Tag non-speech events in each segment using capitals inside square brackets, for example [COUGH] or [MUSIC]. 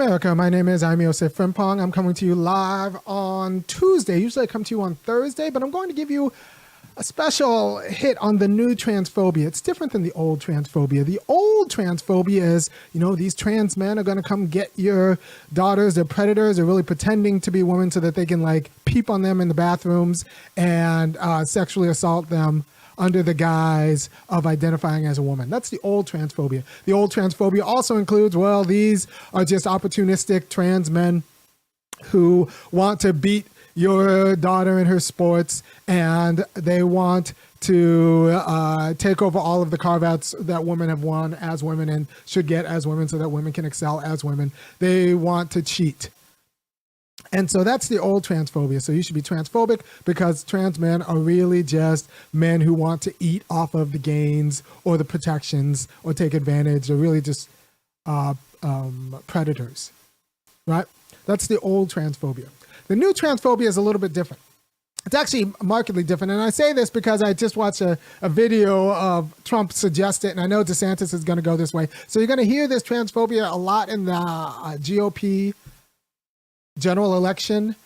America. My name is Aime Yosef Frimpong. I'm coming to you live on Tuesday. Usually I come to you on Thursday, but I'm going to give you a special hit on the new transphobia. It's different than the old transphobia. The old transphobia is, you know, these trans men are going to come get your daughters. They're predators. They're really pretending to be women so that they can like peep on them in the bathrooms and uh, sexually assault them under the guise of identifying as a woman. That's the old transphobia. The old transphobia also includes, well, these are just opportunistic trans men who want to beat your daughter in her sports and they want to uh, take over all of the carve outs that women have won as women and should get as women so that women can excel as women. They want to cheat. And so that's the old transphobia. So you should be transphobic because trans men are really just men who want to eat off of the gains or the protections or take advantage. They're really just uh, um, predators, right? That's the old transphobia. The new transphobia is a little bit different. It's actually markedly different. And I say this because I just watched a, a video of Trump suggest it, and I know DeSantis is going to go this way. So you're going to hear this transphobia a lot in the uh, GOP general election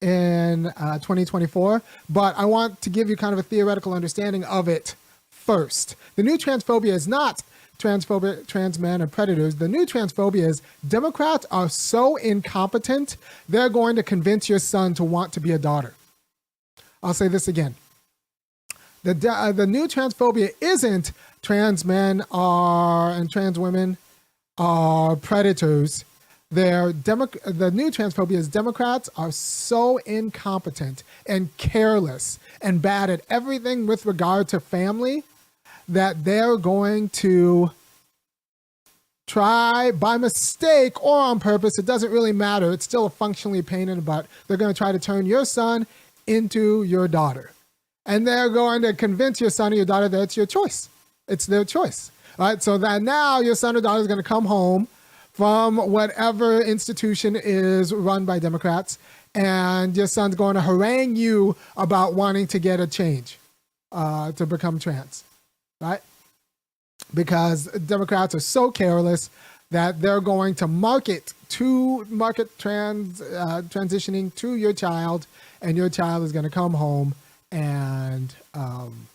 in uh, 2024, but I want to give you kind of a theoretical understanding of it first. The new transphobia is not transphobia, trans men, or predators. The new transphobia is Democrats are so incompetent, they're going to convince your son to want to be a daughter. I'll say this again. The, uh, the new transphobia isn't trans men are and trans women are predators their Demo- the new transphobia is Democrats are so incompetent and careless and bad at everything with regard to family that they're going to try by mistake or on purpose, it doesn't really matter. It's still a functionally pain in the butt. They're going to try to turn your son into your daughter. And they're going to convince your son or your daughter that it's your choice. It's their choice. All right. So that now your son or daughter is going to come home from whatever institution is run by Democrats, and your son's going to harangue you about wanting to get a change uh, to become trans, right? Because Democrats are so careless that they're going to market to market trans uh, transitioning to your child, and your child is going to come home and um,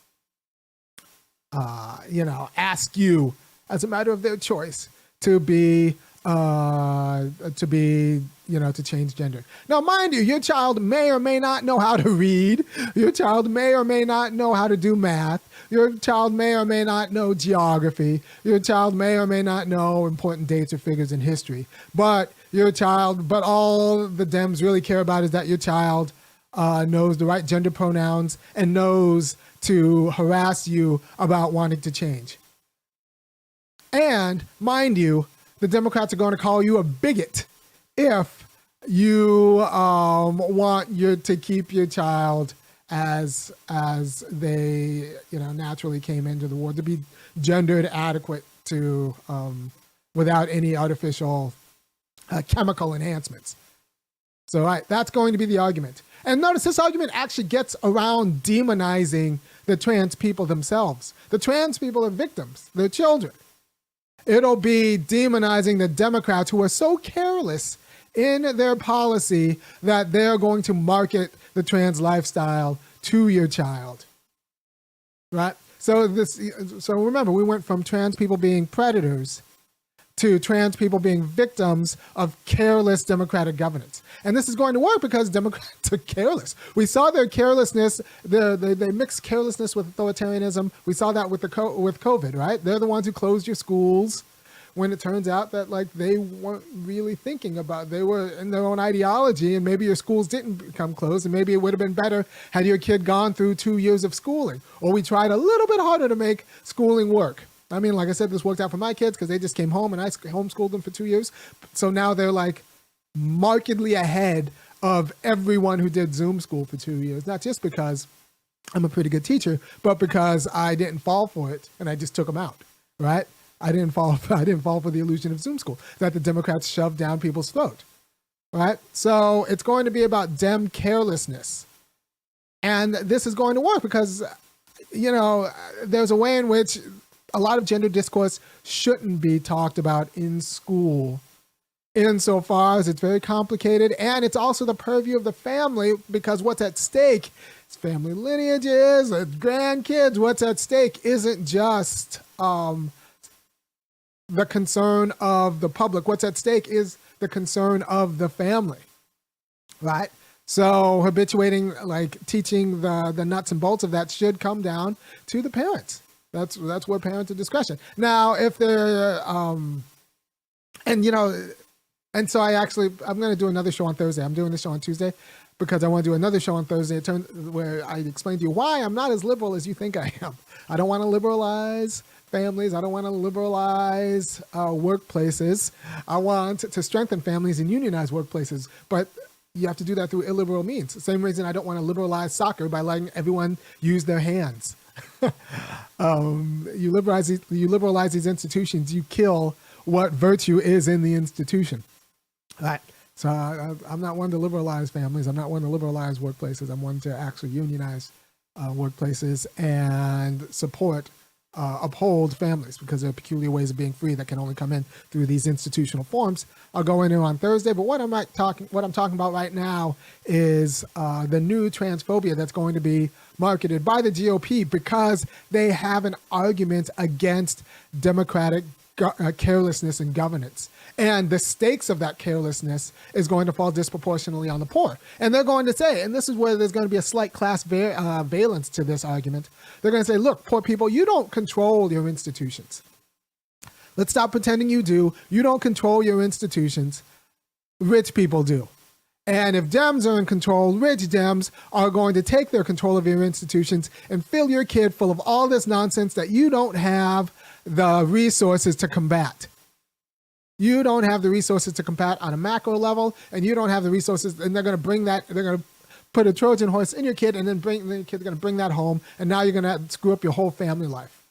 uh, you know ask you as a matter of their choice to be uh, to be, you know, to change gender. Now, mind you, your child may or may not know how to read. Your child may or may not know how to do math. Your child may or may not know geography. Your child may or may not know important dates or figures in history. But your child, but all the Dems really care about is that your child uh, knows the right gender pronouns and knows to harass you about wanting to change. And mind you, the Democrats are going to call you a bigot if you um, want you to keep your child as as they you know naturally came into the world to be gendered adequate to um, without any artificial uh, chemical enhancements. So right, that's going to be the argument. And notice this argument actually gets around demonizing the trans people themselves. The trans people are victims, they're children it'll be demonizing the Democrats who are so careless in their policy that they're going to market the trans lifestyle to your child. Right? So this so remember we went from trans people being predators to trans people being victims of careless democratic governance. And this is going to work because Democrats [LAUGHS] are careless. We saw their carelessness, the, they, they mix carelessness with authoritarianism. We saw that with, the with COVID, right? They're the ones who closed your schools when it turns out that like they weren't really thinking about they were in their own ideology and maybe your schools didn't become closed and maybe it would have been better had your kid gone through two years of schooling or we tried a little bit harder to make schooling work I mean, like I said, this worked out for my kids because they just came home and I homeschooled them for two years. So now they're like markedly ahead of everyone who did Zoom school for two years. Not just because I'm a pretty good teacher, but because I didn't fall for it and I just took them out, right? I didn't fall. [LAUGHS] I didn't fall for the illusion of Zoom school that the Democrats shoved down people's throat, right? So it's going to be about Dem carelessness, and this is going to work because, you know, there's a way in which a lot of gender discourse shouldn't be talked about in school insofar as it's very complicated and it's also the purview of the family because what's at stake is family lineages, uh, grandkids. What's at stake isn't just um, the concern of the public. What's at stake is the concern of the family, right? So habituating, like teaching the the nuts and bolts of that, should come down to the parents. That's that's where are discretion. Now, if they're um, and you know, and so I actually I'm going to do another show on Thursday. I'm doing the show on Tuesday because I want to do another show on Thursday where I explain to you why I'm not as liberal as you think I am. I don't want to liberalize families. I don't want to liberalize uh, workplaces. I want to strengthen families and unionize workplaces. But you have to do that through illiberal means. Same reason I don't want to liberalize soccer by letting everyone use their hands. [LAUGHS] um, you liberalize these, you liberalize these institutions, you kill what virtue is in the institution. Right. So I, am not one to liberalize families. I'm not one to liberalize workplaces. I'm one to actually unionize uh, workplaces and support uh, uphold families because there are peculiar ways of being free that can only come in through these institutional forms. I'll go into on Thursday, but what I'm talking what I'm talking about right now is uh, the new transphobia that's going to be marketed by the GOP because they have an argument against democratic uh, carelessness in governance. And the stakes of that carelessness is going to fall disproportionately on the poor. And they're going to say, and this is where there's going to be a slight class va- uh, valence to this argument. They're going to say, look, poor people, you don't control your institutions. Let's stop pretending you do. You don't control your institutions. Rich people do. And if Dems are in control, rich Dems are going to take their control of your institutions and fill your kid full of all this nonsense that you don't have the resources to combat. You don't have the resources to combat on a macro level, and you don't have the resources, and they're going to bring that, they're going to put a Trojan horse in your kid, and then bring the kid's going to bring that home, and now you're going to screw up your whole family life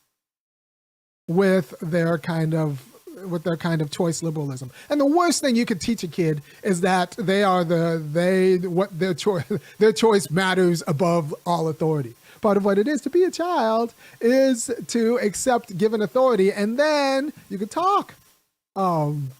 with their kind of with their kind of choice liberalism. And the worst thing you could teach a kid is that they are the they what their choice [LAUGHS] their choice matters above all authority part of what it is to be a child is to accept given authority, and then you can talk. Um,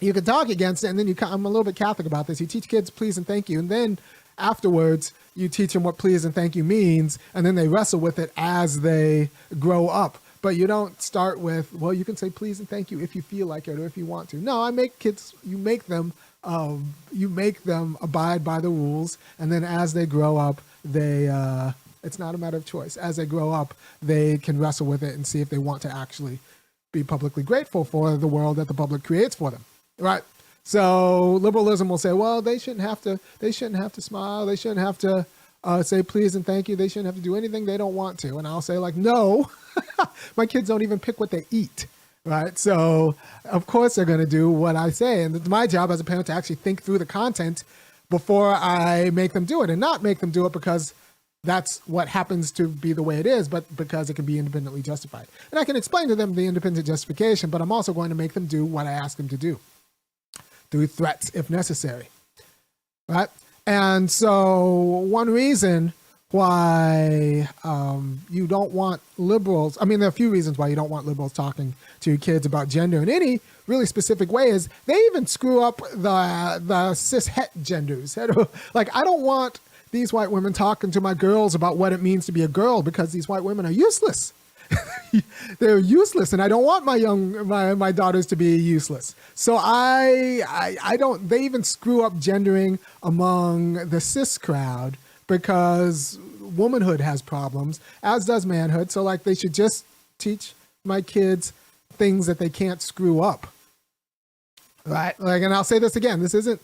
you can talk against it, and then you. I'm a little bit Catholic about this. You teach kids please and thank you, and then afterwards you teach them what please and thank you means, and then they wrestle with it as they grow up. But you don't start with, well, you can say please and thank you if you feel like it or if you want to. No, I make kids. You make them. Um, you make them abide by the rules, and then as they grow up, they uh, it's not a matter of choice. As they grow up, they can wrestle with it and see if they want to actually be publicly grateful for the world that the public creates for them. Right? So liberalism will say, well, they shouldn't have to. They shouldn't have to smile. They shouldn't have to uh, say please and thank you. They shouldn't have to do anything they don't want to. And I'll say like, no, [LAUGHS] my kids don't even pick what they eat. Right. So of course they're going to do what I say. And it's my job as a parent to actually think through the content before I make them do it and not make them do it because that's what happens to be the way it is, but because it can be independently justified. And I can explain to them the independent justification, but I'm also going to make them do what I ask them to do through threats if necessary. Right? And so, one reason why um, you don't want liberals, I mean, there are a few reasons why you don't want liberals talking to your kids about gender in any really specific way is they even screw up the the cis het genders. [LAUGHS] Like, I don't want these white women talking to my girls about what it means to be a girl because these white women are useless. [LAUGHS] They're useless, and I don't want my young my, my daughters to be useless. So I, I I don't. They even screw up gendering among the cis crowd because womanhood has problems, as does manhood. So like they should just teach my kids things that they can't screw up. Right? Like, and I'll say this again. This isn't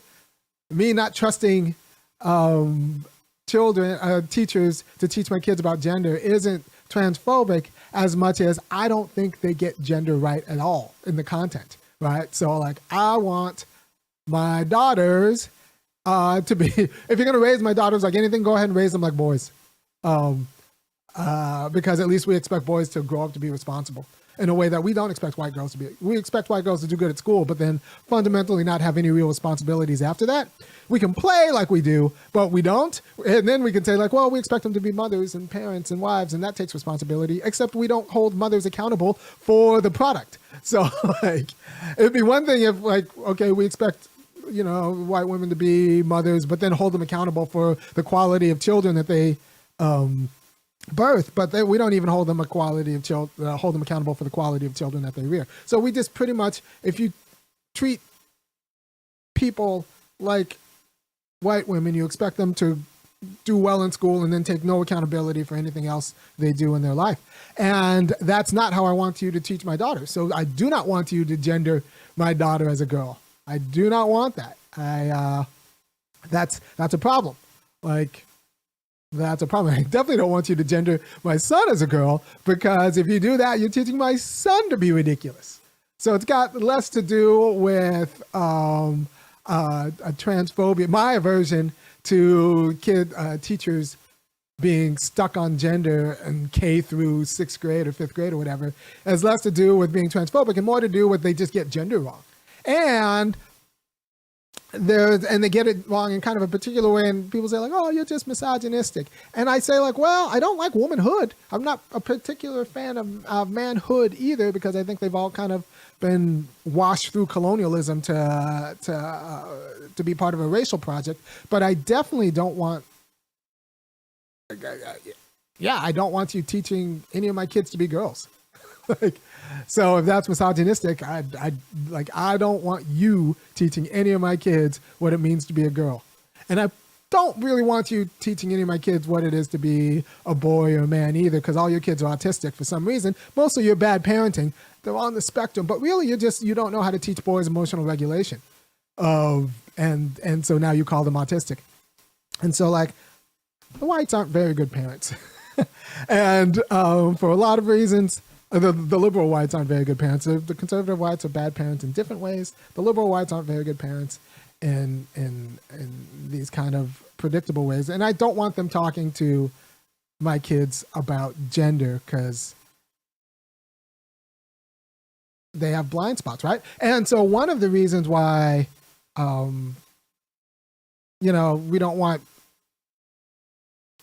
me not trusting um, children, uh, teachers to teach my kids about gender isn't transphobic as much as I don't think they get gender right at all in the content, right? So, like, I want my daughters uh, to be, [LAUGHS] if you're to raise my daughters like anything, go ahead and raise them like boys. Um, uh, because at least we expect boys to grow up to be responsible. In a way that we don't expect white girls to be. We expect white girls to do good at school, but then fundamentally not have any real responsibilities after that. We can play like we do, but we don't. And then we can say, like, well, we expect them to be mothers and parents and wives, and that takes responsibility, except we don't hold mothers accountable for the product. [LAUGHS] So, like, it'd be one thing if, like, okay, we expect you know white women to be mothers but then hold them accountable for the quality of children that they um, birth, but they, we don't even hold them a quality of children, uh, hold them accountable for the quality of children that they rear. So we just pretty much, if you treat people like white women, you expect them to do well in school and then take no accountability for anything else they do in their life. And that's not how I want you to teach my daughter. So I do not want you to gender my daughter as a girl. I do not want that. I uh, that's that's a problem. Like that's a problem. [LAUGHS] I definitely don't want you to gender my son as a girl because if you do that, you're teaching my son to be ridiculous. So it's got less to do with um, uh, a transphobia, my aversion to kid uh, teachers being stuck on gender in K through sixth grade or fifth grade or whatever, has less to do with being transphobic and more to do with they just get gender wrong. And there and they get it wrong in kind of a particular way and people say like oh you're just misogynistic. And i say like well i don't like womanhood. I'm not a particular fan of, of manhood either because i think they've all kind of been washed through colonialism to to uh, to be part of a racial project but i definitely don't want yeah i don't want you teaching any of my kids to be girls. [LAUGHS] Like so if that's misogynistic, I, I like I don't want you teaching any of my kids what it means to be a girl, and I don't really want you teaching any of my kids what it is to be a boy or a man either, because all your kids are autistic for some reason. Mostly you're bad parenting. They're on the spectrum, but really you're just you don't know how to teach boys emotional regulation, uh, and and so now you call them autistic, and so like the whites aren't very good parents, [LAUGHS] and um, for a lot of reasons the, the liberal whites aren't very good parents. The, the conservative whites are bad parents in different ways. The liberal whites aren't very good parents in in in these kind of predictable ways. And I don't want them talking to my kids about gender because they have blind spots, right? And so one of the reasons why, um, you know, we don't want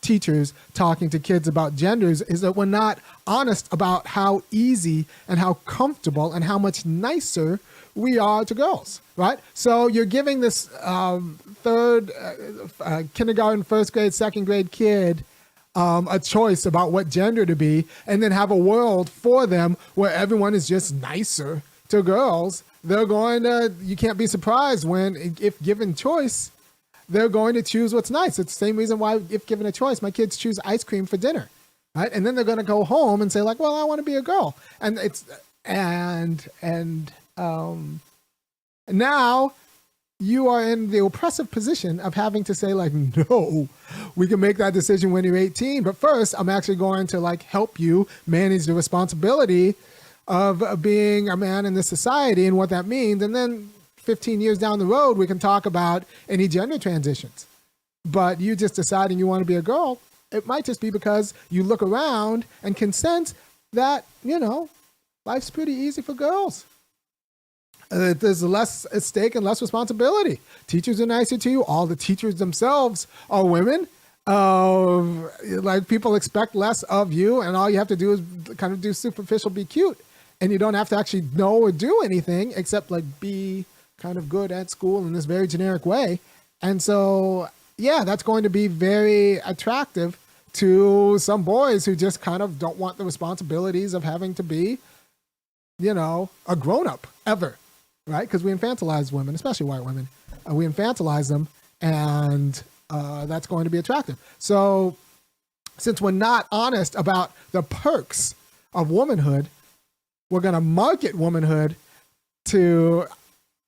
teachers talking to kids about genders is that we're not honest about how easy and how comfortable and how much nicer we are to girls, right? So you're giving this um, third, uh, uh, kindergarten, first grade, second grade kid um, a choice about what gender to be, and then have a world for them where everyone is just nicer to girls. They're going to, you can't be surprised when, if given choice, they're going to choose what's nice. It's the same reason why, if given a choice, my kids choose ice cream for dinner, right? And then they're going to go home and say like, "Well, I want to be a girl," and it's and and um, now you are in the oppressive position of having to say like, [LAUGHS] "No, we can make that decision when you're 18." But first, I'm actually going to like help you manage the responsibility of being a man in this society and what that means, and then 15 years down the road, we can talk about any gender transitions. But you just deciding you want to be a girl, it might just be because you look around and can sense that, you know, life's pretty easy for girls. Uh, there's less at stake and less responsibility. Teachers are nicer to you. All the teachers themselves are women. Uh, like people expect less of you, and all you have to do is kind of do superficial, be cute, and you don't have to actually know or do anything except like be kind of good at school in this very generic way. And so, yeah, that's going to be very attractive to some boys who just kind of don't want the responsibilities of having to be, you know, a grown up ever, right? Because we infantilize women, especially white women. Uh, we infantilize them, and uh, that's going to be attractive. So, since we're not honest about the perks of womanhood, we're going to market womanhood to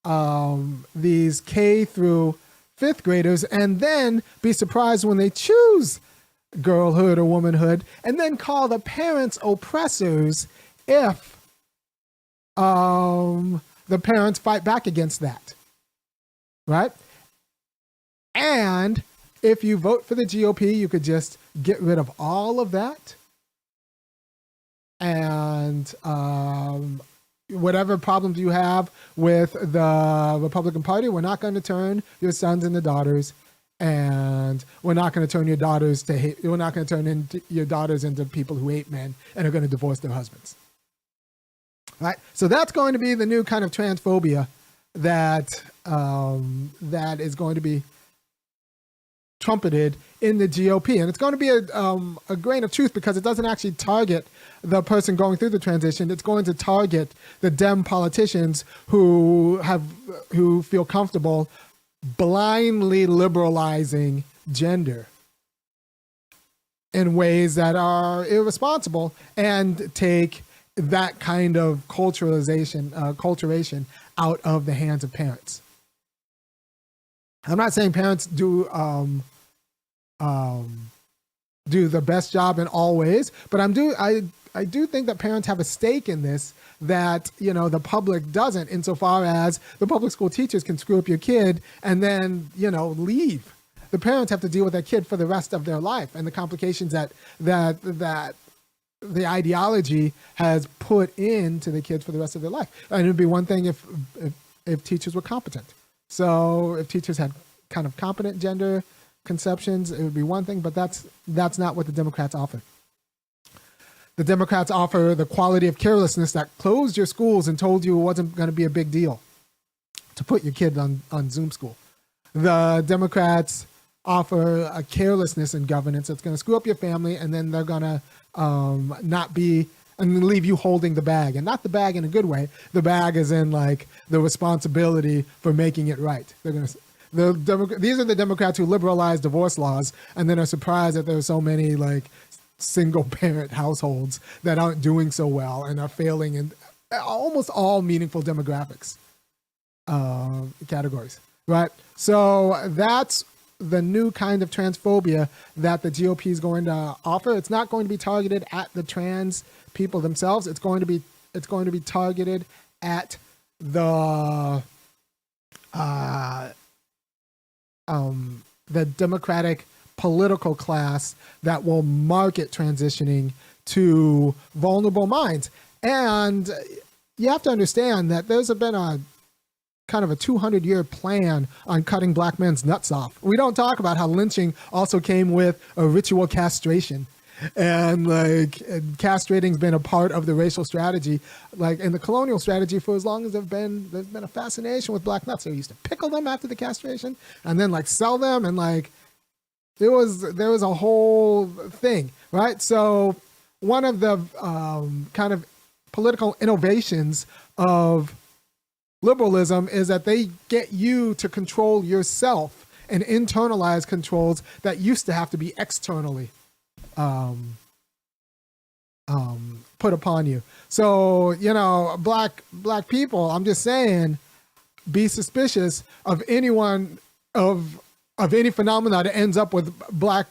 um, these K through fifth graders and then be surprised when they choose girlhood or womanhood and then call the parents oppressors if um, the parents fight back against that. Right? And if you vote for the GOP, you could just get rid of all of that and um, whatever problems you have with the Republican Party, we're not going to turn your sons into daughters, and we're not going to turn your daughters to hate. We're not going to turn into your daughters into people who hate men and are going to divorce their husbands. Right. So that's going to be the new kind of transphobia that um, that is going to be trumpeted in the GOP. And it's going to be a, um, a grain of truth because it doesn't actually target the person going through the transition. It's going to target the Dem politicians who have who feel comfortable blindly liberalizing gender in ways that are irresponsible and take that kind of culturalization, uh, culturation out of the hands of parents. I'm not saying parents do um, um, do the best job in all ways, but I'm do I I do think that parents have a stake in this that you know the public doesn't, insofar as the public school teachers can screw up your kid and then you know leave. The parents have to deal with that kid for the rest of their life and the complications that that that the ideology has put into the kids for the rest of their life. And it would be one thing if, if if teachers were competent. So if teachers had kind of competent gender conceptions, it would be one thing, but that's that's not what the Democrats offer. The Democrats offer the quality of carelessness that closed your schools and told you it wasn't going to be a big deal to put your kid on, on Zoom school. The Democrats offer a carelessness in governance that's going to screw up your family, and then they're going to um, not be and leave you holding the bag, and not the bag in a good way. The bag is in like the responsibility for making it right. They're going to the Demo- these are the Democrats who liberalize divorce laws and then are surprised that there are so many like single [LAUGHS] parent households that aren't doing so well and are failing in almost all meaningful demographics uh, categories, right? So that's the new kind of transphobia that the GOP is going to offer. It's not going to be targeted at the trans people themselves. It's going to be it's going to be targeted at the uh, um, the Democratic political class that will market transitioning to vulnerable minds. And you have to understand that there's been a kind of a 200 year plan on cutting black men's nuts off. We don't talk about how lynching also came with a ritual castration. And like castrating's been a part of the racial strategy like in the colonial strategy for as long as there've been there's been a fascination with black nuts. They used to pickle them after the castration and then like sell them and like there was there was a whole thing right? So one of the um, kind of political innovations of liberalism is that they get you to control yourself and internalize controls that used to have to be externally um, um, put upon you. So you know, black black people. I'm just saying, be suspicious of anyone of of any phenomena that ends up with black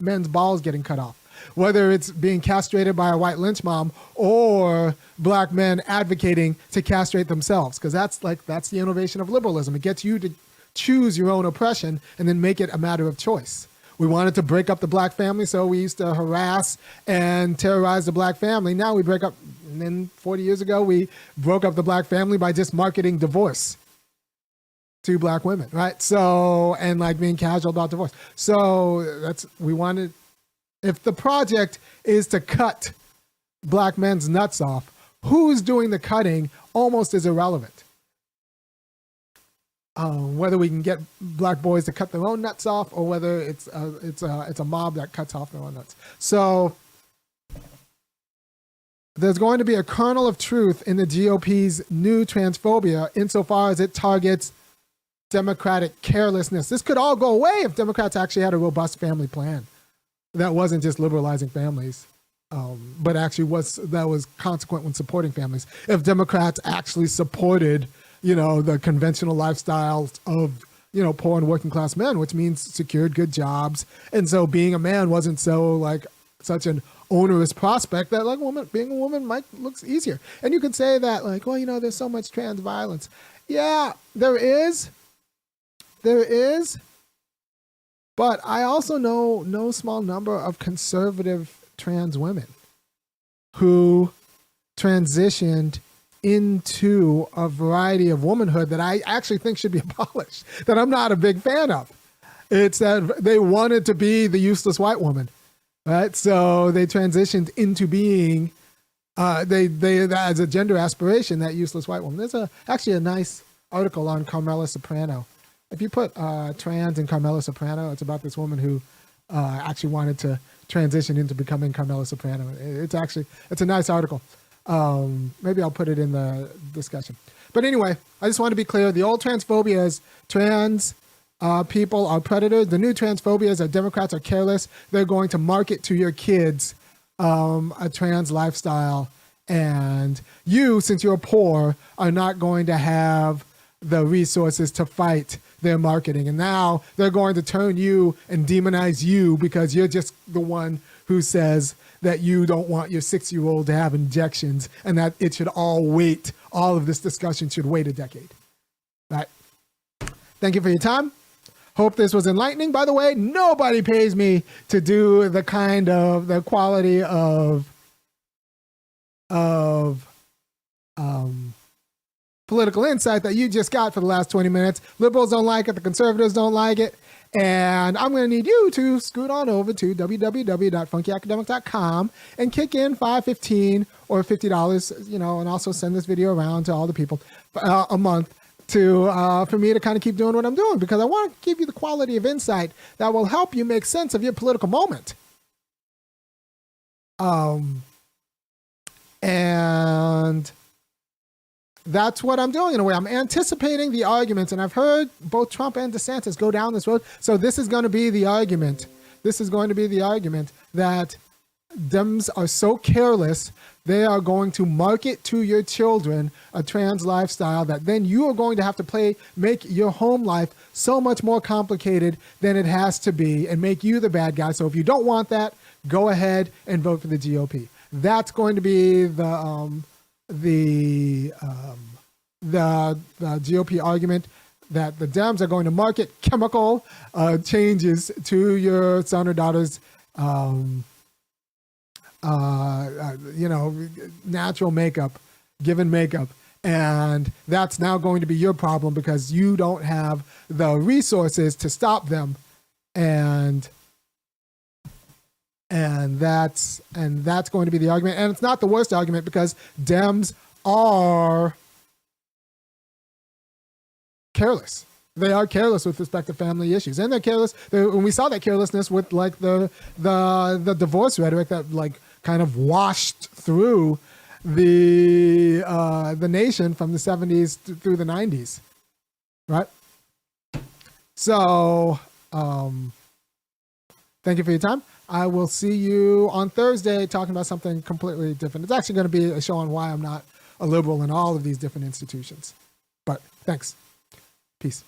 men's balls getting cut off. Whether it's being castrated by a white lynch mob or black men advocating to castrate themselves, because that's like that's the innovation of liberalism. It gets you to choose your own oppression and then make it a matter of choice. We wanted to break up the black family, so we used to harass and terrorize the black family. Now we break up, and then 40 years ago, we broke up the black family by just marketing divorce to black women, right? So, and like being casual about divorce. So that's, we wanted, if the project is to cut black men's nuts off, who's doing the cutting almost is irrelevant um, whether we can get black boys to cut their own nuts off or whether it's a, it's a, it's a mob that cuts off their own nuts. So there's going to be a kernel of truth in the GOP's new transphobia insofar as it targets Democratic carelessness. This could all go away if Democrats actually had a robust family plan that wasn't just liberalizing families. Um, but actually was that was consequent when supporting families. If Democrats actually supported you know, the conventional lifestyles of, you know, poor and working class men, which means secured good jobs. And so being a man wasn't so like such an onerous prospect that like woman being a woman might looks easier. And you could say that like, well, you know, there's so much trans violence. Yeah, there is. There is. But I also know no small number of conservative trans women who transitioned into a variety of womanhood that I actually think should be [LAUGHS] abolished, that I'm not a big fan of. It's that they wanted to be the useless white woman, right? So they transitioned into being, uh, they they as a gender aspiration that useless white woman. There's a actually a nice article on Carmela Soprano. If you put uh, trans and Carmela Soprano, it's about this woman who uh, actually wanted to transition into becoming Carmela Soprano. It's actually it's a nice article. Um, maybe I'll put it in the discussion. But anyway, I just want to be clear: the old transphobia is trans uh, people are predators. The new transphobia is that Democrats are careless. They're going to market to your kids um, a trans lifestyle, and you, since you're poor, are not going to have the resources to fight their marketing. And now they're going to turn you and demonize you because you're just the one who says that you don't want your six year old to have injections and that it should all wait. All of this discussion should wait a decade. Right. Thank you for your time. Hope this was enlightening. By the way, nobody pays me to do the kind of the quality of of um political insight that you just got for the last 20 minutes. Liberals don't like it, the conservatives don't like it. And I'm going to need you to scoot on over to www.funkyacademic.com and kick in 515 or $50, you know, and also send this video around to all the people uh, a month to uh, for me to kind of keep doing what I'm doing because I want to give you the quality of insight that will help you make sense of your political moment. Um, and that's what I'm doing in a way. I'm anticipating the arguments, and I've heard both Trump and DeSantis go down this road. So this is going to be the argument. This is going to be the argument that Dems are so careless, they are going to market to your children a trans lifestyle that then you are going to have to play, make your home life so much more complicated than it has to be and make you the bad guy. So if you don't want that, go ahead and vote for the GOP. That's going to be the um, the um, the, the GOP argument that the Dems are going to market chemical uh, changes to your son or daughter's, um, uh, uh, you know, natural makeup, given makeup. And that's now going to be your problem because you don't have the resources to stop them. And and that's and that's going to be the argument. And it's not the worst argument because dems are careless. They are careless with respect to family issues. And they're careless and we saw that carelessness with like the the the divorce rhetoric that like kind of washed through the uh the nation from the 70s through the 90s right? So um thank you for your time I will see you on Thursday talking about something completely different. It's actually going to be a show on why I'm not a liberal in all of these different institutions. But thanks. Peace.